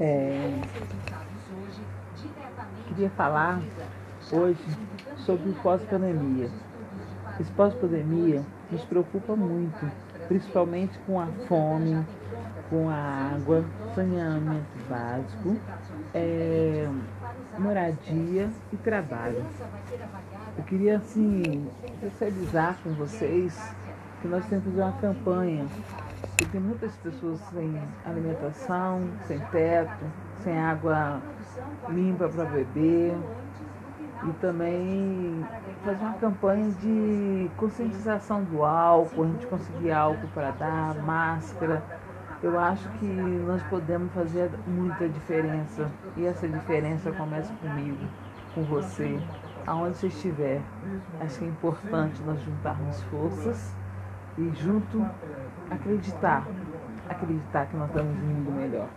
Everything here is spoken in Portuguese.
É, queria falar hoje sobre o pós-pandemia. Esse pós-pandemia nos preocupa muito, principalmente com a fome, com a água, saneamento básico, é, moradia e trabalho. Eu queria assim especializar com vocês que nós temos uma campanha, porque tem muitas pessoas sem alimentação, sem teto, sem água limpa para beber. E também fazer uma campanha de conscientização do álcool, a gente conseguir álcool para dar, máscara. Eu acho que nós podemos fazer muita diferença. E essa diferença começa comigo, com você, aonde você estiver. Acho que é importante nós juntarmos forças e junto acreditar, acreditar que nós estamos um mundo melhor.